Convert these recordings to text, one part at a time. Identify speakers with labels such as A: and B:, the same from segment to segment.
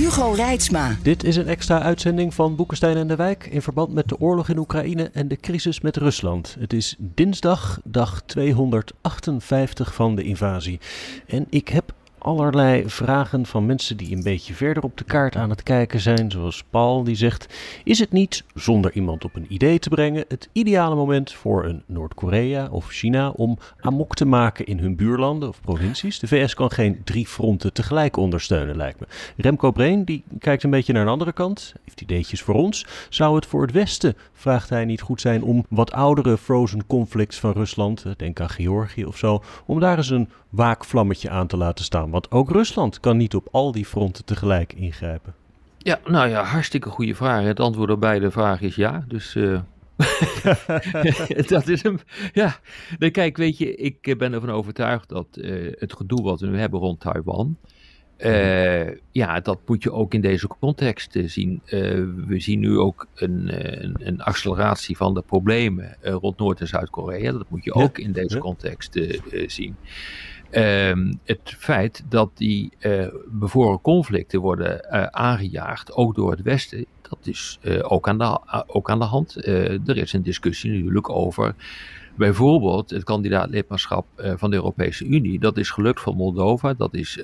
A: Hugo Reitsma.
B: Dit is een extra uitzending van Boekenstein en de Wijk in verband met de oorlog in Oekraïne en de crisis met Rusland. Het is dinsdag, dag 258 van de invasie. En ik heb allerlei vragen van mensen die een beetje verder op de kaart aan het kijken zijn. Zoals Paul die zegt: Is het niet, zonder iemand op een idee te brengen, het ideale moment voor een Noord-Korea of China om amok te maken in hun buurlanden of provincies? De VS kan geen drie fronten tegelijk ondersteunen, lijkt me. Remco Breen die kijkt een beetje naar een andere kant, heeft ideetjes voor ons. Zou het voor het Westen, vraagt hij, niet goed zijn om wat oudere frozen conflicts van Rusland, denk aan Georgië of zo, om daar eens een waakvlammetje aan te laten staan? Want ook Rusland kan niet op al die fronten tegelijk ingrijpen.
C: Ja, nou ja, hartstikke goede vraag. Het antwoord op beide vragen is ja. Dus uh, dat is hem. Ja, nee, kijk, weet je, ik ben ervan overtuigd dat uh, het gedoe wat we nu hebben rond Taiwan. Uh, ja, dat moet je ook in deze context zien. we zien nu ook een, een, een, acceleratie van de problemen rond Noord- en Zuid-Korea. Dat moet je ook in deze context zien. Um, het feit dat die uh, bevoren conflicten worden uh, aangejaagd, ook door het Westen, dat is uh, ook, aan de, ook aan de hand. er is een discussie natuurlijk over bijvoorbeeld het kandidaatlidmaatschap van de Europese Unie. Dat is gelukt voor Moldova, dat is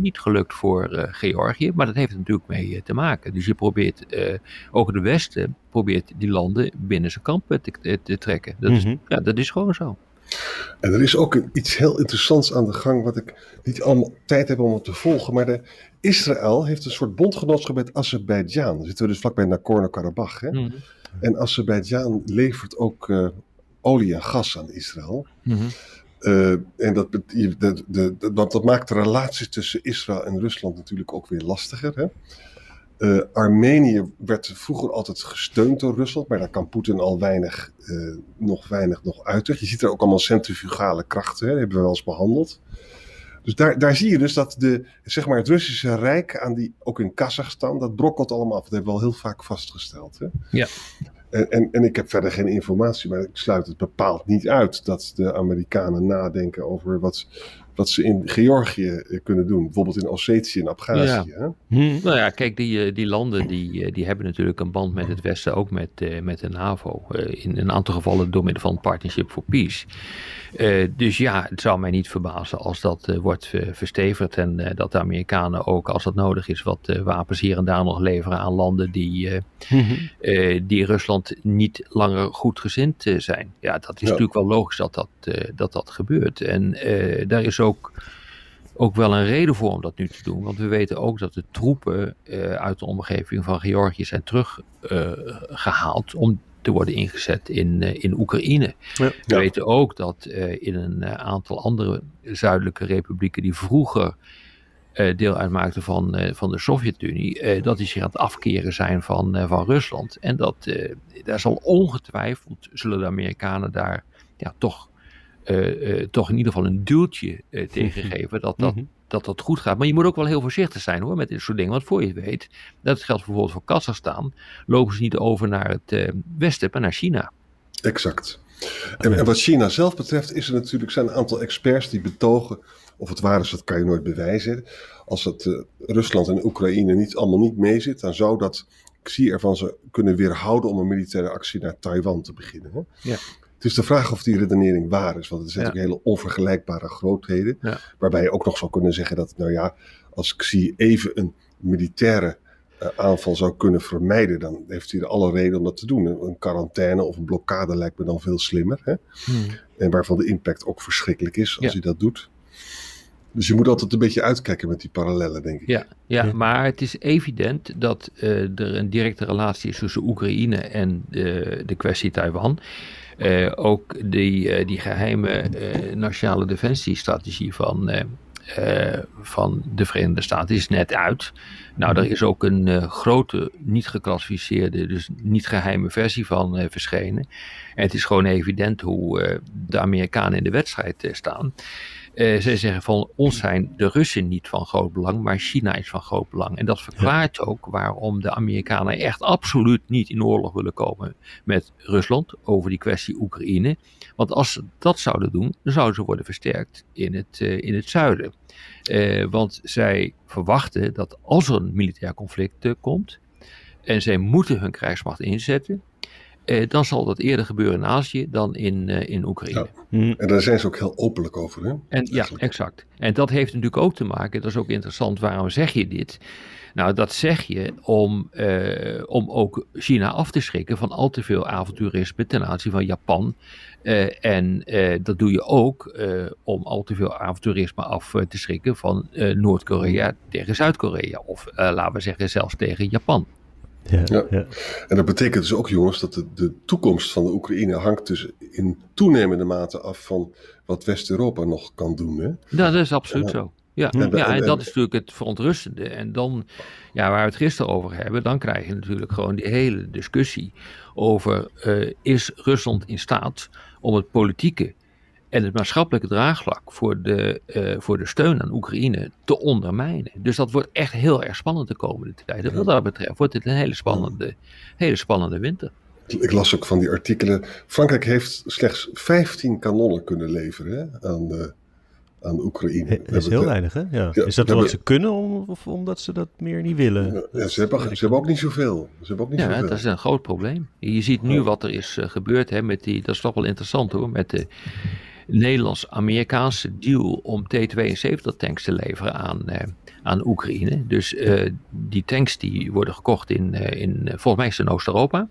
C: niet gelukt voor Georgië, maar dat heeft er natuurlijk mee te maken. Dus je probeert, ook het Westen probeert die landen binnen zijn kamp te, te trekken. Dat, is, ja, dat is gewoon zo.
D: En er is ook iets heel interessants aan de gang, wat ik niet allemaal tijd heb om het te volgen. Maar de, Israël heeft een soort bondgenootschap met Azerbeidzjan. Dan zitten we dus vlakbij Nagorno-Karabakh. Mm. En Azerbeidzjan levert ook uh, olie en gas aan Israël. Uh, en dat, de, de, de, want dat maakt de relaties tussen Israël en Rusland natuurlijk ook weer lastiger. Hè? Uh, Armenië werd vroeger altijd gesteund door Rusland, maar daar kan Poetin al weinig, uh, nog weinig nog uit. Je ziet er ook allemaal centrifugale krachten, hè, hebben we wel eens behandeld. Dus daar, daar zie je dus dat de, zeg maar het Russische Rijk, aan die, ook in Kazachstan, dat brokkelt allemaal af. Dat hebben we al heel vaak vastgesteld. Hè?
C: Ja.
D: En, en, en ik heb verder geen informatie, maar ik sluit het bepaald niet uit dat de Amerikanen nadenken over wat, wat ze in Georgië eh, kunnen doen. Bijvoorbeeld in Ossetië en Abhazie.
C: Ja. Hm. Nou ja, kijk, die, eh, die landen die, eh, die hebben natuurlijk een band met het Westen, ook met, met de NAVO. in een aantal gevallen door middel van Partnership for Peace. dus ja, het zou mij niet verbazen als dat wordt verstevigd en dat de Amerikanen ook, als dat nodig is, wat wapens hier en daar nog leveren aan landen die, hm. die Rusland niet langer goed gezind zijn. Ja, dat is ja. natuurlijk wel logisch dat dat, dat, dat gebeurt. En daar is ook, ook wel een reden voor om dat nu te doen. Want we weten ook dat de troepen uh, uit de omgeving van Georgië zijn teruggehaald uh, om te worden ingezet in, uh, in Oekraïne. Ja, we ja. weten ook dat in een aantal andere zuidelijke republieken die vroeger deel uitmaakten van, van de Sovjet-Unie, dat die zich aan het afkeren zijn van, van Rusland. En dat daar zal ongetwijfeld, zullen de Amerikanen daar ja, toch toch in ieder geval een duwtje uh, tegengeven dat dat, mm -hmm. dat dat goed gaat. Maar je moet ook wel heel voorzichtig zijn hoor met dit soort dingen. Want voor je weet, dat geldt bijvoorbeeld voor Kazachstan, lopen ze niet over naar het westen, maar naar China.
D: Exact. En, en, wat China zelf betreft is er natuurlijk zijn een aantal experts die betogen, of het waar is, dat kan je nooit bewijzen. Als het Rusland en Oekraïne niet allemaal niet meezit, dan zou dat Xi ervan ze kunnen weerhouden om een militaire actie naar Taiwan te beginnen. Hè?
C: Ja.
D: Het is de vraag of die redenering waar is. Want het zijn natuurlijk hele onvergelijkbare grootheden. Waarbij je ook nog zou kunnen zeggen dat, nou ja, als Xi even een militaire uh, aanval zou kunnen vermijden, dan heeft hij er alle reden om dat te doen. Een quarantaine of een blokkade lijkt me dan veel slimmer. Hè?
C: Hmm.
D: En waarvan de impact ook verschrikkelijk is als ja. hij dat doet. Dus je moet altijd een beetje uitkijken met die parallellen, denk ik.
C: Ja, ja maar het is evident dat uh, er een directe relatie is tussen Oekraïne en de, de kwestie Taiwan. Uh, ook die, uh, die geheime uh, nationale defensiestrategie van van de Verenigde Staten is net uit. Nou, er is ook een grote, niet geclassificeerde, dus niet geheime versie van verschenen. En het is gewoon evident hoe de Amerikanen in de wedstrijd staan. Uh, zij zeggen van ons zijn de Russen niet van groot belang, maar China is van groot belang. En dat verklaart ook waarom de Amerikanen echt absoluut niet in oorlog willen komen met Rusland over die kwestie Oekraïne. Want als ze dat zouden doen, dan zouden ze worden versterkt in het, uh, in het zuiden. Uh, want zij verwachten dat als er een militair conflict komt en zij moeten hun krijgsmacht inzetten, eh, dan zal dat eerder gebeuren in Azië dan in, uh, in Oekraïne.
D: Ja. En daar zijn ze ook heel openlijk over. Hè?
C: En, ja, exact. En dat heeft natuurlijk ook te maken, dat is ook interessant, waarom zeg je dit? Nou, dat zeg je om, uh, om ook China af te schrikken van al te veel avonturisme ten aanzien van Japan. Uh, en uh, dat doe je ook om al te veel avonturisme af te schrikken van Noord-Korea tegen Zuid-Korea. Of laten we zeggen zelfs tegen Japan.
D: Ja, ja. En dat betekent dus ook, jongens, dat de, de toekomst van de Oekraïne hangt dus in toenemende mate af van wat West-Europa nog kan doen. Hè?
C: Ja, dat is absoluut zo. Ja, en, ja, en, dat is natuurlijk het verontrustende. En dan, ja, waar we het gisteren over hebben, dan krijg je natuurlijk gewoon die hele discussie over: uh, is Rusland in staat om het politieke en het maatschappelijke draagvlak voor de, uh, voor de steun aan Oekraïne te ondermijnen. Dus dat wordt echt heel erg spannend de komende tijd. Wat dat betreft wordt dit een hele spannende, hele spannende winter.
D: Ik las ook van die artikelen. Frankrijk heeft slechts 15 kanonnen kunnen leveren hè, aan, de, aan Oekraïne.
B: Dat is heel weinig, hè? Ja. is dat wat ze kunnen, of omdat ze dat meer niet willen?
D: Ja, ze, hebben, ze hebben ook niet zoveel. Ze hebben ook niet
C: ja,
D: zoveel.
C: dat is een groot probleem. Je ziet nu wat er is uh, gebeurd hè, met die. Dat is toch wel interessant hoor. Met de Nederlands-Amerikaanse deal om T-72 tanks te leveren aan, uh, aan Oekraïne. Dus uh, die tanks die worden gekocht in, uh, in volgens mij is in Oost-Europa.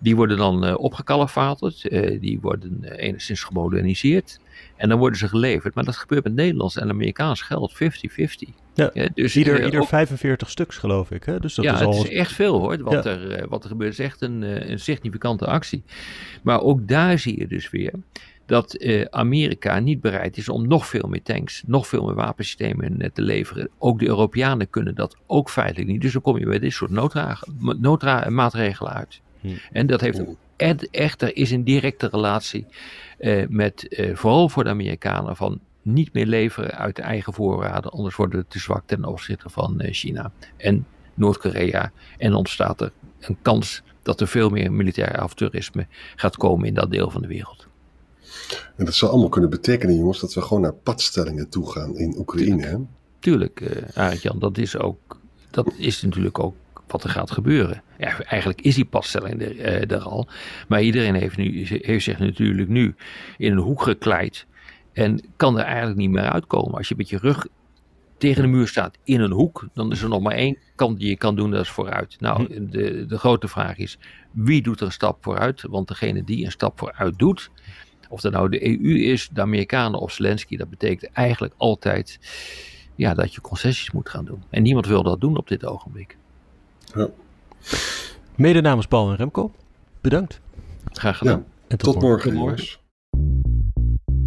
C: Die worden dan opgekalefaterd, die worden enigszins gemoderniseerd. En dan worden ze geleverd. Maar dat gebeurt met Nederlands en Amerikaans geld 50-50.
B: Ja, ja, dus, ieder, ieder ook, 45 stuks geloof ik. Hè? Dus dat
C: ja,
B: is al...
C: het is echt veel hoor. Wat, ja. er, wat er gebeurt is echt een, een significante actie. Maar ook daar zie je dus weer dat eh, Amerika niet bereid is om nog veel meer tanks, nog veel meer wapensystemen eh, te leveren. Ook de Europeanen kunnen dat ook feitelijk niet. Dus dan kom je bij dit soort noodmaatregelen uit. Hm. En dat heeft echter is een directe relatie eh, met, eh, vooral voor de Amerikanen, van niet meer leveren uit de eigen voorraden, anders worden we te zwak ten opzichte van eh, China en Noord-Korea. En ontstaat er een kans dat er veel meer militair avonturisme gaat komen in dat deel van de wereld.
D: En dat zou allemaal kunnen betekenen, jongens, dat we gewoon naar padstellingen toe gaan in Oekraïne. Hè?
C: Tuurlijk, uh, Jan, dat is ook, dat is natuurlijk ook wat er gaat gebeuren. Ja, eigenlijk is die padstelling er, uh, er al. Maar iedereen heeft, nu, heeft zich natuurlijk nu in een hoek gekleid. En kan er eigenlijk niet meer uitkomen. Als je met je rug tegen de muur staat in een hoek, dan is er nog maar één kant die je kan doen, dat is vooruit. Nou, hm. de, de grote vraag is, wie doet er een stap vooruit? Want degene die een stap vooruit doet, of dat nou de EU is, de Amerikanen of Zelensky, dat betekent eigenlijk altijd ja, dat je concessies moet gaan doen. En niemand wil dat doen op dit ogenblik.
D: Ja.
B: Mede namens Paul en Remco, bedankt.
C: Graag gedaan. Ja,
D: en tot, tot morgen. morgen.